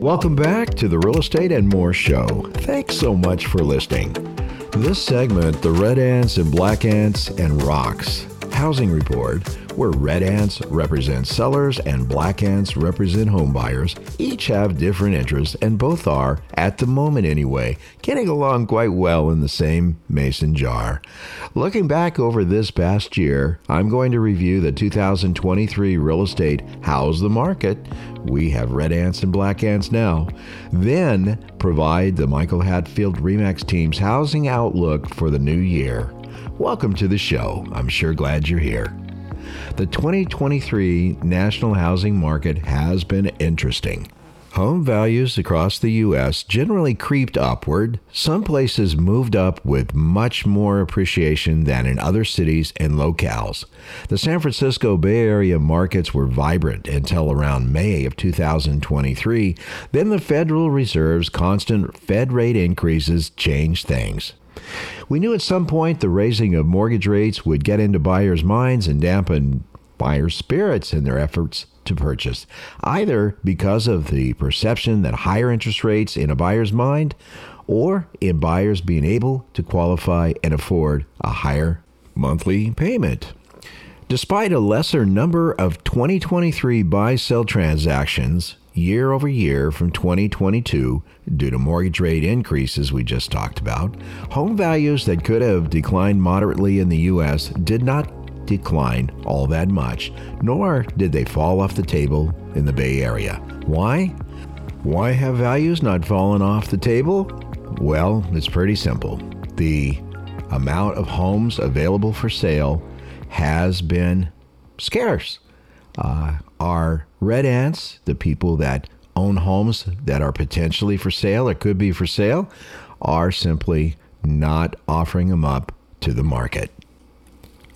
Welcome back to the Real Estate and More Show. Thanks so much for listening. This segment, the Red Ants and Black Ants and Rocks Housing Report, where red ants represent sellers and black ants represent homebuyers, each have different interests and both are, at the moment anyway, getting along quite well in the same mason jar. Looking back over this past year, I'm going to review the 2023 real estate How's the Market? We have red ants and black ants now. Then provide the Michael Hatfield Remax team's housing outlook for the new year. Welcome to the show. I'm sure glad you're here. The 2023 national housing market has been interesting. Home values across the U.S. generally creeped upward. Some places moved up with much more appreciation than in other cities and locales. The San Francisco Bay Area markets were vibrant until around May of 2023. Then the Federal Reserve's constant Fed rate increases changed things. We knew at some point the raising of mortgage rates would get into buyers' minds and dampen buyers' spirits in their efforts to purchase, either because of the perception that higher interest rates in a buyer's mind or in buyers being able to qualify and afford a higher monthly payment. Despite a lesser number of 2023 buy sell transactions, year over year from 2022 due to mortgage rate increases we just talked about, home values that could have declined moderately in the U.S. did not decline all that much, nor did they fall off the table in the Bay Area. Why? Why have values not fallen off the table? Well, it's pretty simple. The amount of homes available for sale has been scarce. Uh, our red ants, the people that own homes that are potentially for sale or could be for sale, are simply not offering them up to the market.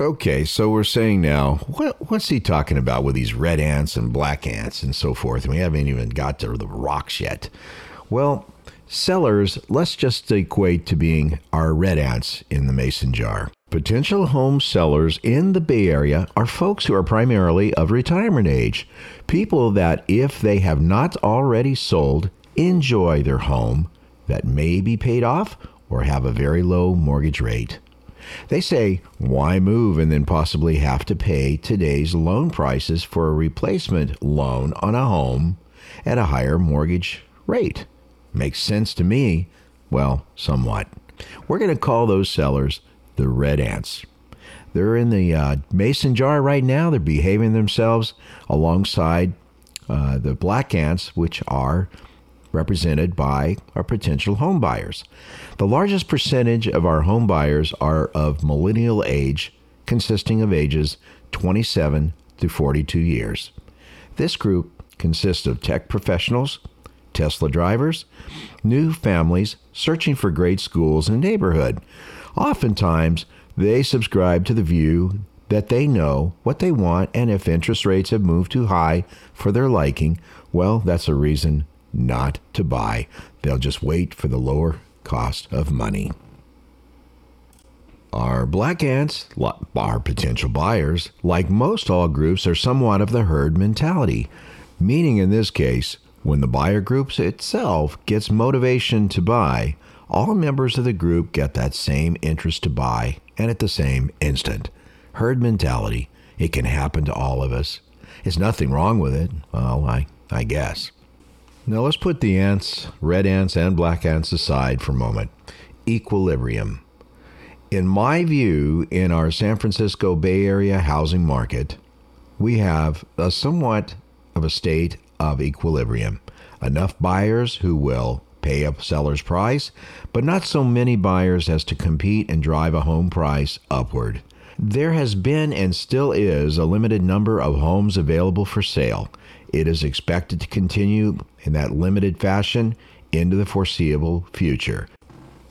Okay, so we're saying now, what, what's he talking about with these red ants and black ants and so forth? And we haven't even got to the rocks yet. Well, sellers, let's just equate to being our red ants in the mason jar. Potential home sellers in the Bay Area are folks who are primarily of retirement age, people that, if they have not already sold, enjoy their home that may be paid off or have a very low mortgage rate. They say, why move and then possibly have to pay today's loan prices for a replacement loan on a home at a higher mortgage rate? Makes sense to me. Well, somewhat. We're going to call those sellers the red ants. They're in the uh, mason jar right now. They're behaving themselves alongside uh, the black ants, which are represented by our potential home buyers. The largest percentage of our home buyers are of millennial age, consisting of ages 27 to 42 years. This group consists of tech professionals, Tesla drivers, new families searching for great schools and neighborhood, Oftentimes, they subscribe to the view that they know what they want, and if interest rates have moved too high for their liking, well, that's a reason not to buy. They'll just wait for the lower cost of money. Our black ants, our potential buyers, like most all groups, are somewhat of the herd mentality, meaning in this case, when the buyer group itself gets motivation to buy, all members of the group get that same interest to buy and at the same instant. Herd mentality. It can happen to all of us. There's nothing wrong with it. Well, I, I guess. Now let's put the ants, red ants and black ants aside for a moment. Equilibrium. In my view, in our San Francisco Bay Area housing market, we have a somewhat of a state of equilibrium. Enough buyers who will pay a seller's price, but not so many buyers as to compete and drive a home price upward. There has been and still is a limited number of homes available for sale. It is expected to continue in that limited fashion into the foreseeable future.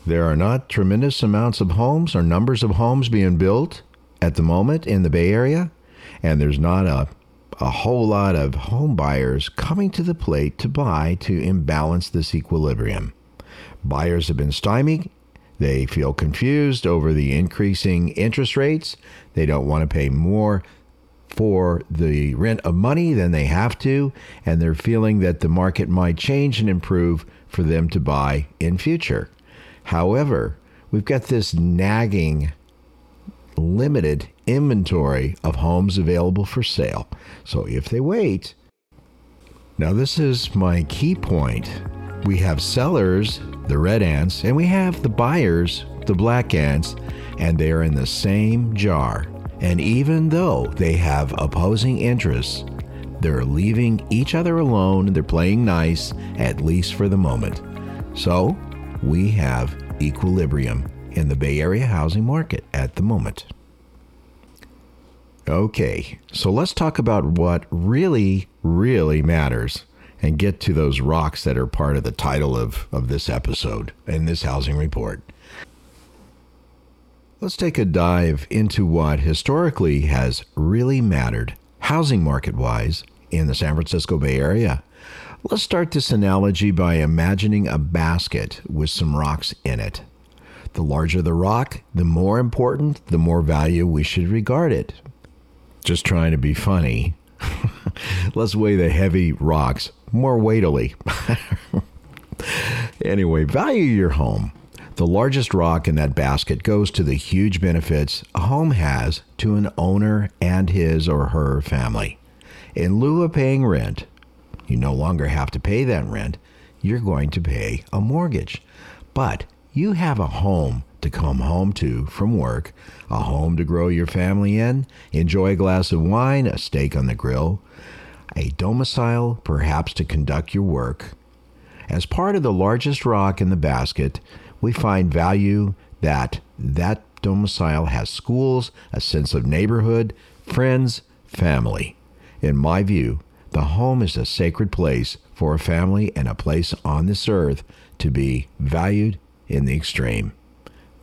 There are not tremendous amounts of homes or numbers of homes being built at the moment in the Bay Area, and there's not a a whole lot of home buyers coming to the plate to buy to imbalance this equilibrium. Buyers have been stymied. They feel confused over the increasing interest rates. They don't want to pay more for the rent of money than they have to, and they're feeling that the market might change and improve for them to buy in future. However, we've got this nagging limited inventory of homes available for sale. So if they wait, now this is my key point. We have sellers, the red ants, and we have the buyers, the black ants, and they are in the same jar. And even though they have opposing interests, they're leaving each other alone they're playing nice, at least for the moment. So we have equilibrium in the Bay Area housing market at the moment. Okay, so let's talk about what really, really matters and get to those rocks that are part of the title of, of this episode and this housing report. Let's take a dive into what historically has really mattered, housing market wise, in the San Francisco Bay Area. Let's start this analogy by imagining a basket with some rocks in it. The larger the rock, the more important, the more value we should regard it. Just trying to be funny. Let's weigh the heavy rocks more weightily. anyway, value your home. The largest rock in that basket goes to the huge benefits a home has to an owner and his or her family. In lieu of paying rent, you no longer have to pay that rent. You're going to pay a mortgage. But you have a home to come home to from work, a home to grow your family in, enjoy a glass of wine, a steak on the grill, a domicile perhaps to conduct your work. As part of the largest rock in the basket, we find value that that domicile has schools, a sense of neighborhood, friends, family. In my view, the home is a sacred place for a family and a place on this earth to be valued in the extreme.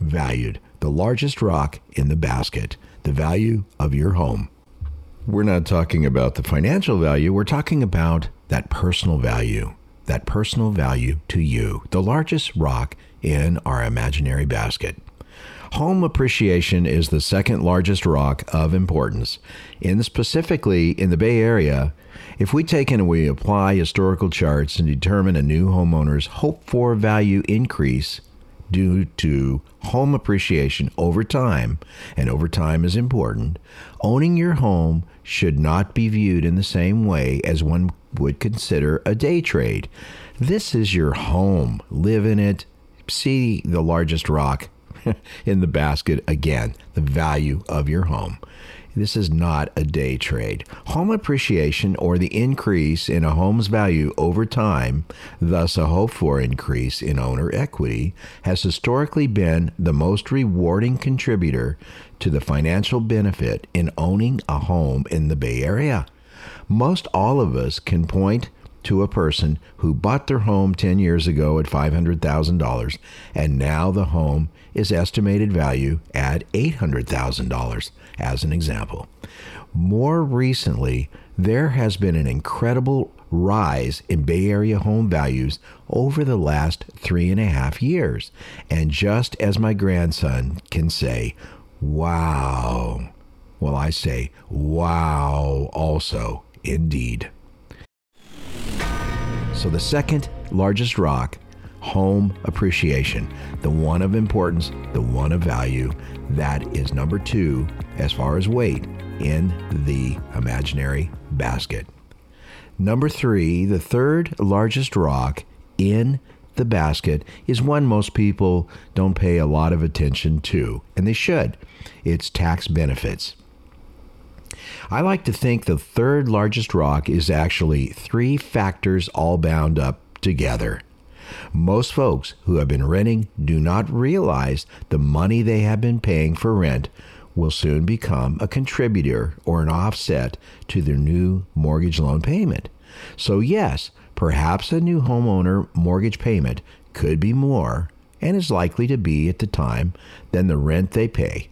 Valued, the largest rock in the basket, the value of your home. We're not talking about the financial value, we're talking about that personal value, that personal value to you, the largest rock in our imaginary basket. Home appreciation is the second largest rock of importance. In specifically in the Bay Area, if we take and we apply historical charts and determine a new homeowner's hope for value increase due to home appreciation over time, and over time is important, owning your home should not be viewed in the same way as one would consider a day trade. This is your home. Live in it, see the largest rock in the basket again, the value of your home. This is not a day trade. Home appreciation or the increase in a home's value over time, thus a hope for increase in owner equity, has historically been the most rewarding contributor to the financial benefit in owning a home in the Bay Area. Most all of us can point to a person who bought their home 10 years ago at $500,000 and now the home is estimated value at $800,000 as an example. More recently, there has been an incredible rise in Bay Area home values over the last three and a half years. And just as my grandson can say, wow, well, I say, wow, also, indeed. So the second largest rock, home appreciation, the one of importance, the one of value, that is number two as far as weight in the imaginary basket. Number three, the third largest rock in the basket is one most people don't pay a lot of attention to, and they should. It's tax benefits. I like to think the third largest rock is actually three factors all bound up together. Most folks who have been renting do not realize the money they have been paying for rent will soon become a contributor or an offset to their new mortgage loan payment. So, yes, perhaps a new homeowner mortgage payment could be more and is likely to be at the time than the rent they pay.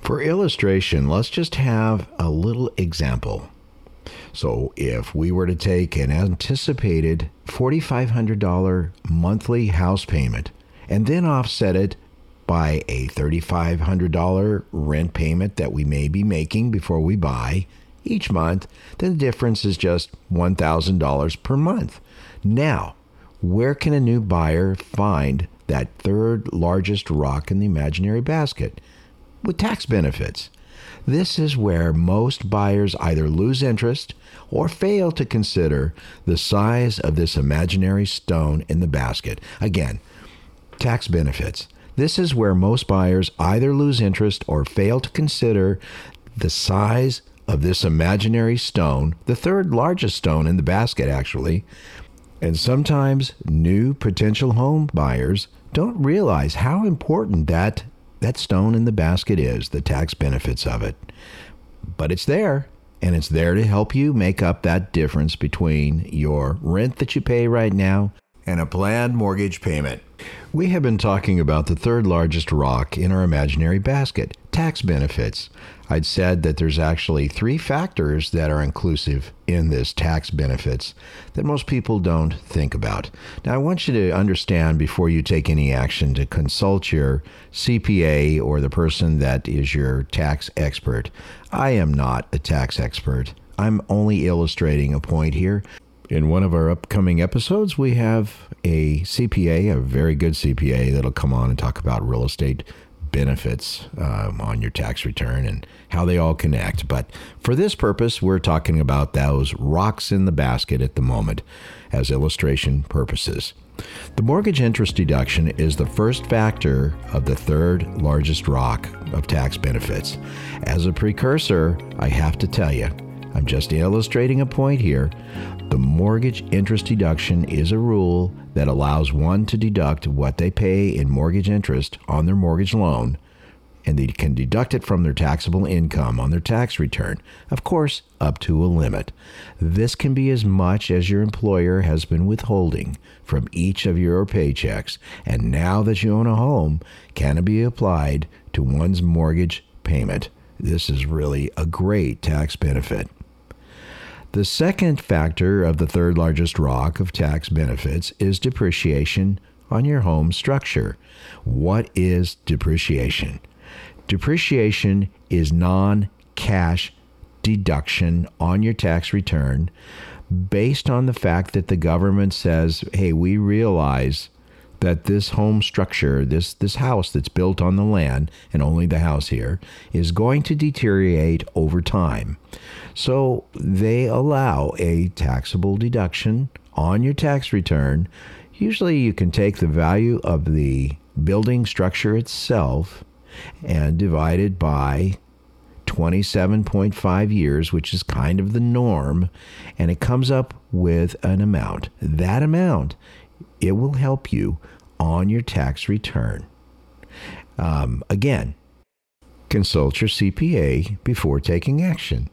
For illustration, let's just have a little example. So, if we were to take an anticipated $4,500 monthly house payment and then offset it by a $3,500 rent payment that we may be making before we buy each month, then the difference is just $1,000 per month. Now, where can a new buyer find that third largest rock in the imaginary basket? With tax benefits. This is where most buyers either lose interest or fail to consider the size of this imaginary stone in the basket. Again, tax benefits. This is where most buyers either lose interest or fail to consider the size of this imaginary stone, the third largest stone in the basket, actually. And sometimes new potential home buyers don't realize how important that, that stone in the basket is, the tax benefits of it. But it's there, and it's there to help you make up that difference between your rent that you pay right now and a planned mortgage payment. We have been talking about the third largest rock in our imaginary basket tax benefits. I'd said that there's actually three factors that are inclusive in this tax benefits that most people don't think about. Now, I want you to understand before you take any action to consult your CPA or the person that is your tax expert. I am not a tax expert. I'm only illustrating a point here. In one of our upcoming episodes, we have a CPA, a very good CPA, that'll come on and talk about real estate benefits um, on your tax return and how they all connect. But for this purpose, we're talking about those rocks in the basket at the moment as illustration purposes. The mortgage interest deduction is the first factor of the third largest rock of tax benefits. As a precursor, I have to tell you, I'm just illustrating a point here. The mortgage interest deduction is a rule that allows one to deduct what they pay in mortgage interest on their mortgage loan, and they can deduct it from their taxable income on their tax return, of course, up to a limit. This can be as much as your employer has been withholding from each of your paychecks, and now that you own a home, can it be applied to one's mortgage payment. This is really a great tax benefit. The second factor of the third largest rock of tax benefits is depreciation on your home structure. What is depreciation? Depreciation is non cash deduction on your tax return based on the fact that the government says, hey, we realize that this home structure, this this house that's built on the land and only the house here is going to deteriorate over time. So they allow a taxable deduction on your tax return. Usually you can take the value of the building structure itself and divide it by 27.5 years, which is kind of the norm, and it comes up with an amount. That amount it will help you on your tax return. Um, again, consult your CPA before taking action.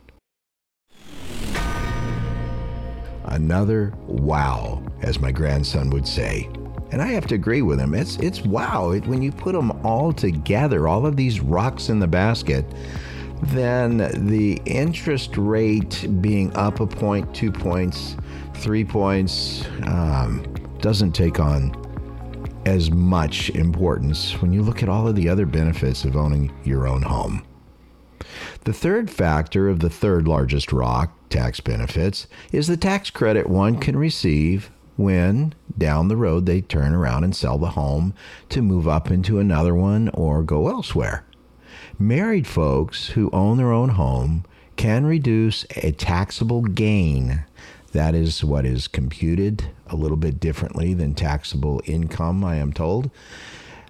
Another wow, as my grandson would say. And I have to agree with him. It's it's wow it, when you put them all together, all of these rocks in the basket. Then the interest rate being up a point, two points, three points, um, doesn't take on as much importance when you look at all of the other benefits of owning your own home. The third factor of the third largest rock, tax benefits, is the tax credit one can receive when down the road they turn around and sell the home to move up into another one or go elsewhere. Married folks who own their own home can reduce a taxable gain that is what is computed a little bit differently than taxable income, I am told.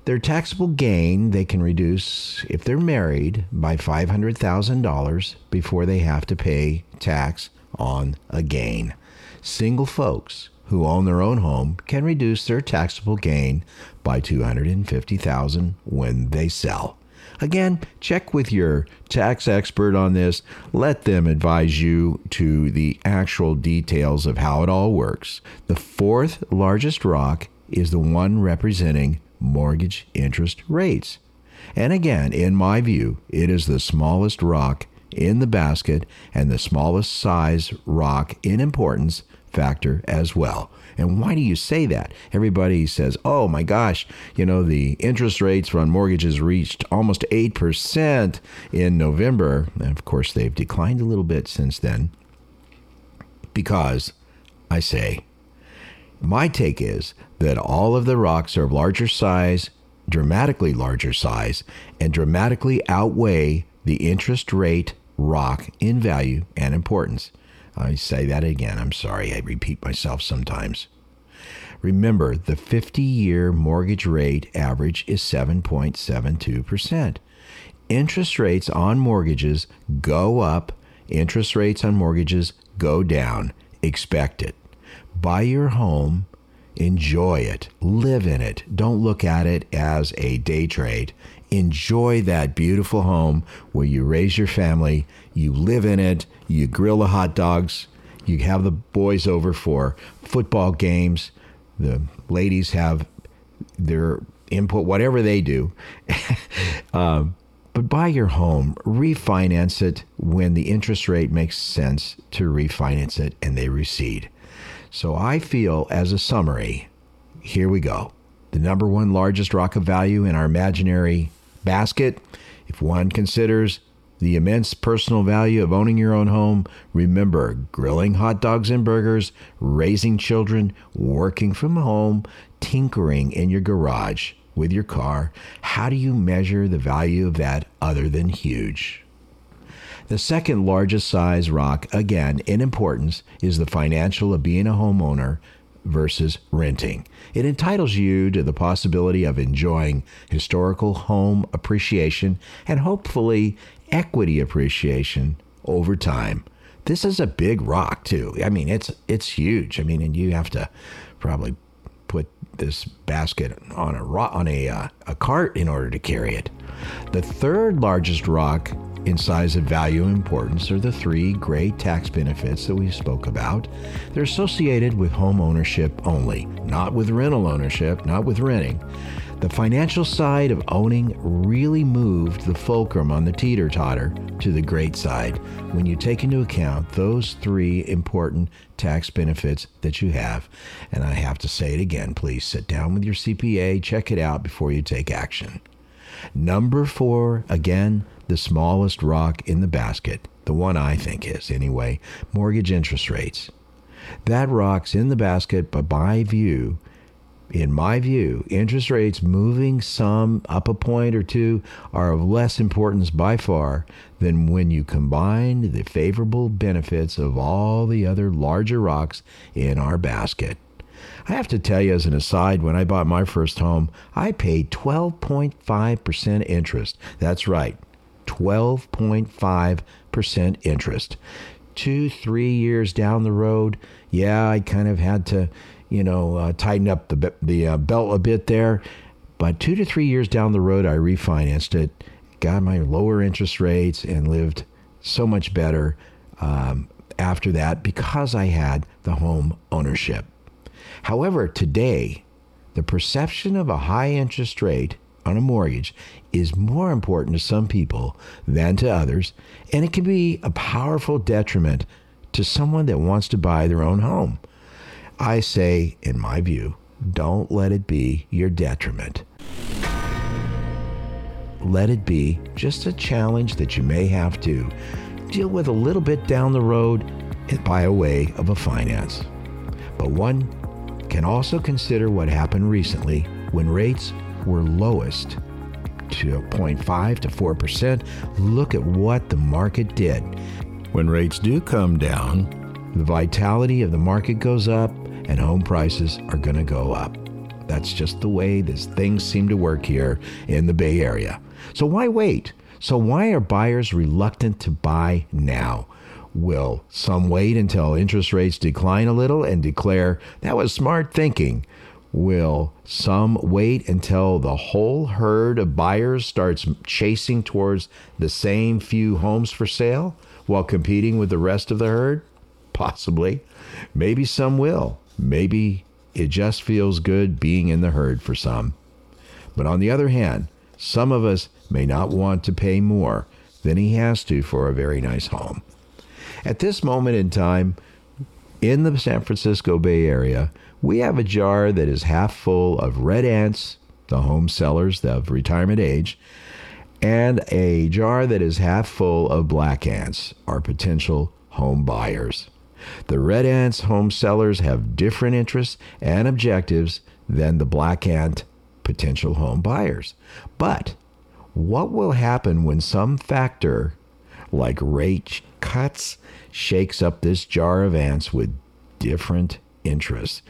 Their taxable gain they can reduce if they're married by $500,000 before they have to pay tax on a gain. Single folks who own their own home can reduce their taxable gain by 250,000 when they sell. Again, check with your tax expert on this. Let them advise you to the actual details of how it all works. The fourth largest rock is the one representing mortgage interest rates. And again, in my view, it is the smallest rock in the basket and the smallest size rock in importance factor as well. And why do you say that? Everybody says, oh my gosh, you know, the interest rates on mortgages reached almost 8% in November. And of course, they've declined a little bit since then. Because I say, my take is that all of the rocks are of larger size, dramatically larger size, and dramatically outweigh the interest rate rock in value and importance. I say that again. I'm sorry. I repeat myself sometimes. Remember, the 50 year mortgage rate average is 7.72%. Interest rates on mortgages go up, interest rates on mortgages go down. Expect it. Buy your home, enjoy it, live in it. Don't look at it as a day trade. Enjoy that beautiful home where you raise your family, you live in it, you grill the hot dogs, you have the boys over for football games, the ladies have their input, whatever they do. um, but buy your home, refinance it when the interest rate makes sense to refinance it and they recede. So I feel, as a summary, here we go. The number one largest rock of value in our imaginary basket, if one considers the immense personal value of owning your own home, remember grilling hot dogs and burgers, raising children, working from home, tinkering in your garage with your car. How do you measure the value of that other than huge? The second largest size rock, again in importance, is the financial of being a homeowner versus renting. It entitles you to the possibility of enjoying historical home appreciation and hopefully equity appreciation over time. This is a big rock too. I mean, it's it's huge. I mean, and you have to probably put this basket on a rock, on a uh, a cart in order to carry it. The third largest rock in size of value and importance are the three great tax benefits that we spoke about. They're associated with home ownership only, not with rental ownership, not with renting. The financial side of owning really moved the fulcrum on the teeter totter to the great side when you take into account those three important tax benefits that you have. And I have to say it again please sit down with your CPA, check it out before you take action. Number four, again, the smallest rock in the basket, the one I think is anyway, mortgage interest rates. That rock's in the basket, but by view, in my view, interest rates moving some up a point or two are of less importance by far than when you combine the favorable benefits of all the other larger rocks in our basket. I have to tell you, as an aside, when I bought my first home, I paid 12.5% interest. That's right, 12.5% interest. Two, three years down the road, yeah, I kind of had to you know, uh, tighten up the the uh, belt a bit there. But two to three years down the road, I refinanced it, got my lower interest rates, and lived so much better um, after that because I had the home ownership. However, today, the perception of a high interest rate on a mortgage is more important to some people than to others, and it can be a powerful detriment to someone that wants to buy their own home. I say, in my view, don't let it be your detriment. Let it be just a challenge that you may have to deal with a little bit down the road by way of a finance. But one can also consider what happened recently when rates were lowest to 0.5 to 4%. Look at what the market did. When rates do come down, the vitality of the market goes up and home prices are going to go up. That's just the way this things seem to work here in the Bay Area. So why wait? So why are buyers reluctant to buy now? Will some wait until interest rates decline a little and declare that was smart thinking? Will some wait until the whole herd of buyers starts chasing towards the same few homes for sale while competing with the rest of the herd? Possibly. Maybe some will. Maybe it just feels good being in the herd for some. But on the other hand, some of us may not want to pay more than he has to for a very nice home. At this moment in time, in the San Francisco Bay Area, we have a jar that is half full of red ants, the home sellers of retirement age, and a jar that is half full of black ants, our potential home buyers. The red ants home sellers have different interests and objectives than the black ant potential home buyers. But what will happen when some factor like rate cuts shakes up this jar of ants with different interests?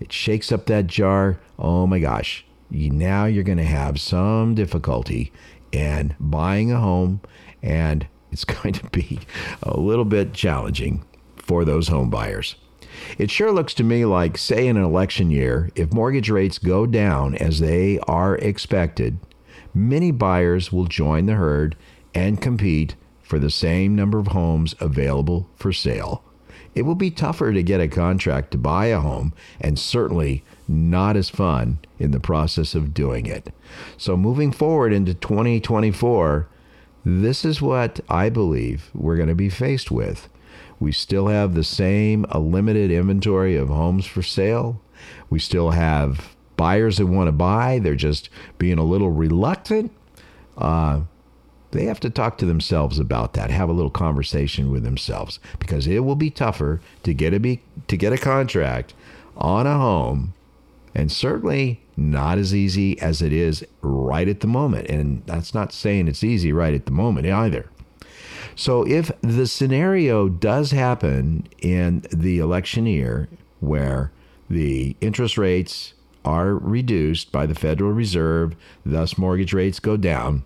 It shakes up that jar. Oh my gosh. You, now you're going to have some difficulty in buying a home, and it's going to be a little bit challenging for those home buyers. It sure looks to me like, say, in an election year, if mortgage rates go down as they are expected, many buyers will join the herd and compete for the same number of homes available for sale. It will be tougher to get a contract to buy a home and certainly not as fun in the process of doing it. So, moving forward into 2024, this is what I believe we're going to be faced with. We still have the same limited inventory of homes for sale. We still have buyers that want to buy. They're just being a little reluctant. Uh, they have to talk to themselves about that. Have a little conversation with themselves because it will be tougher to get a be, to get a contract on a home, and certainly not as easy as it is right at the moment. And that's not saying it's easy right at the moment either. So if the scenario does happen in the election year where the interest rates are reduced by the Federal Reserve, thus mortgage rates go down,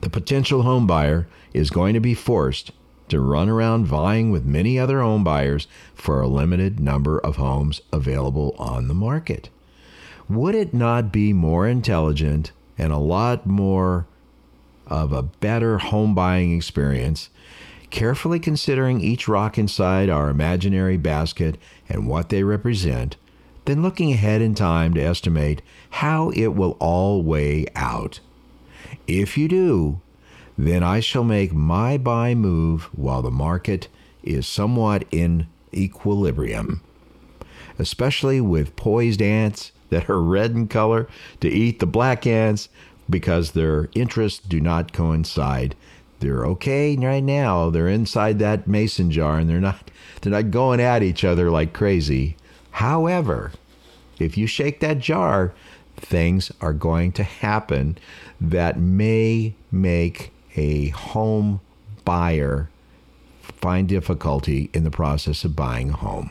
the potential home buyer is going to be forced to run around vying with many other home buyers for a limited number of homes available on the market. Would it not be more intelligent and a lot more of a better home buying experience, carefully considering each rock inside our imaginary basket and what they represent, then looking ahead in time to estimate how it will all weigh out. If you do, then I shall make my buy move while the market is somewhat in equilibrium, especially with poised ants that are red in color to eat the black ants because their interests do not coincide. They're okay right now. They're inside that mason jar and they're not they're not going at each other like crazy. However, if you shake that jar, things are going to happen that may make a home buyer find difficulty in the process of buying a home.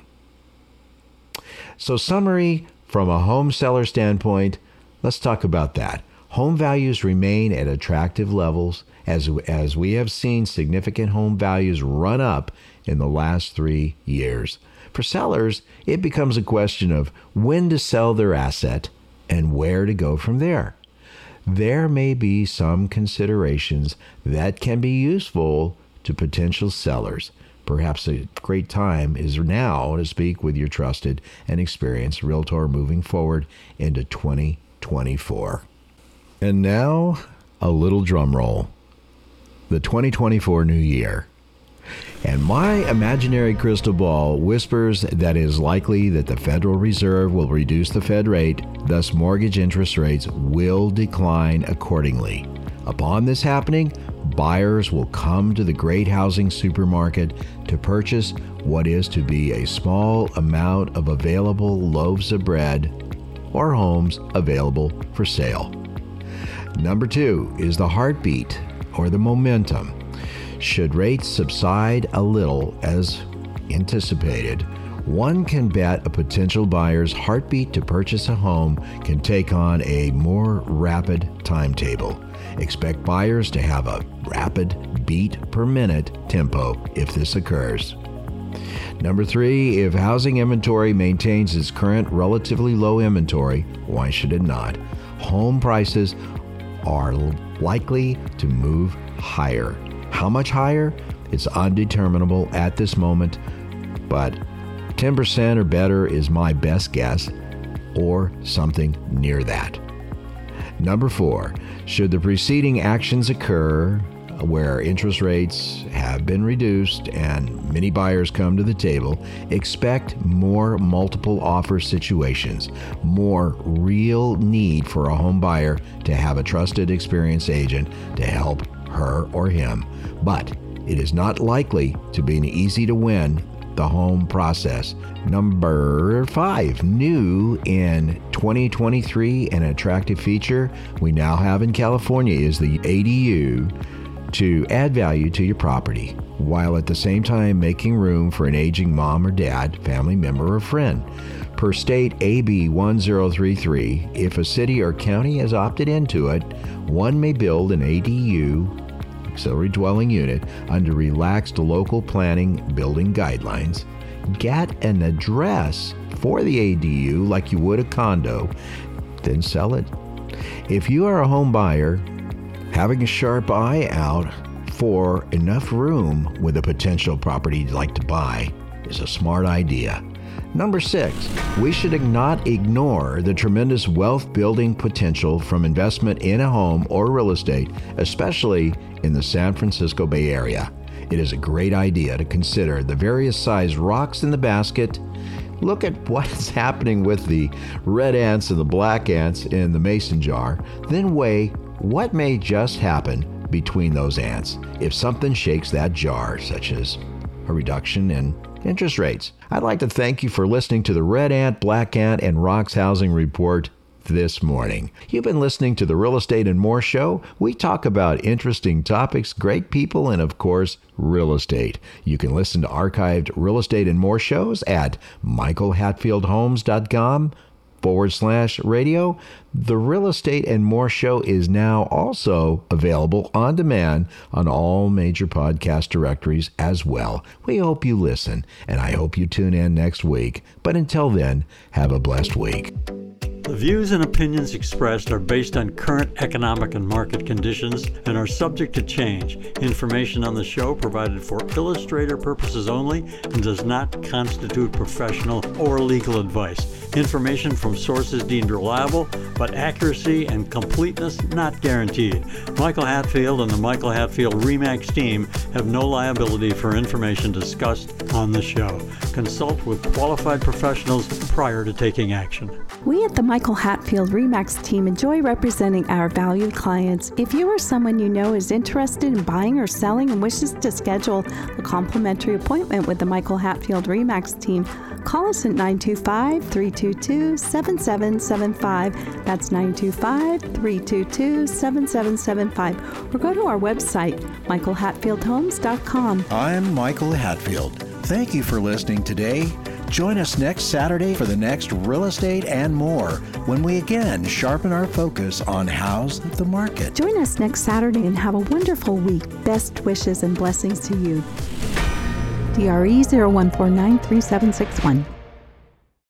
So, summary from a home seller standpoint, let's talk about that. Home values remain at attractive levels as, as we have seen significant home values run up in the last three years. For sellers, it becomes a question of when to sell their asset and where to go from there. There may be some considerations that can be useful to potential sellers. Perhaps a great time is now to speak with your trusted and experienced realtor moving forward into 2024. And now, a little drum roll. The 2024 new year. And my imaginary crystal ball whispers that it is likely that the Federal Reserve will reduce the Fed rate, thus, mortgage interest rates will decline accordingly. Upon this happening, buyers will come to the great housing supermarket to purchase what is to be a small amount of available loaves of bread or homes available for sale. Number two is the heartbeat or the momentum. Should rates subside a little as anticipated, one can bet a potential buyer's heartbeat to purchase a home can take on a more rapid timetable. Expect buyers to have a rapid beat per minute tempo if this occurs. Number three, if housing inventory maintains its current relatively low inventory, why should it not? Home prices are likely to move higher. How much higher? It's undeterminable at this moment, but 10% or better is my best guess, or something near that. Number four, should the preceding actions occur, where interest rates have been reduced and many buyers come to the table, expect more multiple offer situations, more real need for a home buyer to have a trusted, experienced agent to help her or him. But it is not likely to be an easy to win the home process. Number five, new in 2023, an attractive feature we now have in California is the ADU to add value to your property while at the same time making room for an aging mom or dad, family member, or friend. Per state AB 1033, if a city or county has opted into it, one may build an ADU auxiliary dwelling unit under relaxed local planning building guidelines, get an address for the ADU like you would a condo, then sell it. If you are a home buyer, having a sharp eye out for enough room with a potential property you'd like to buy is a smart idea. Number six, we should not ignore the tremendous wealth building potential from investment in a home or real estate, especially in the San Francisco Bay Area. It is a great idea to consider the various size rocks in the basket. Look at what is happening with the red ants and the black ants in the mason jar, then weigh what may just happen between those ants if something shakes that jar, such as a reduction in interest rates. I'd like to thank you for listening to the Red Ant, Black Ant, and Rocks Housing Report this morning. You've been listening to the Real Estate and More Show. We talk about interesting topics, great people, and of course, real estate. You can listen to archived Real Estate and More shows at michaelhatfieldhomes.com forward slash radio. The Real Estate and More Show is now also available on demand on all major podcast directories as well. We hope you listen, and I hope you tune in next week. But until then, have a blessed week. The views and opinions expressed are based on current economic and market conditions and are subject to change. Information on the show provided for illustrator purposes only and does not constitute professional or legal advice. Information from sources deemed reliable, but accuracy and completeness not guaranteed. Michael Hatfield and the Michael Hatfield REMAX team have no liability for information discussed on the show. Consult with qualified professionals prior to taking action. We at the Michael Hatfield REMAX team enjoy representing our valued clients. If you or someone you know is interested in buying or selling and wishes to schedule a complimentary appointment with the Michael Hatfield REMAX team, call us at 925 322 7775. That's 925 322 7775. Or go to our website, michaelhatfieldhomes.com. I'm Michael Hatfield. Thank you for listening today. Join us next Saturday for the next real estate and more when we again sharpen our focus on how's the market. Join us next Saturday and have a wonderful week. Best wishes and blessings to you. DRE 01493761.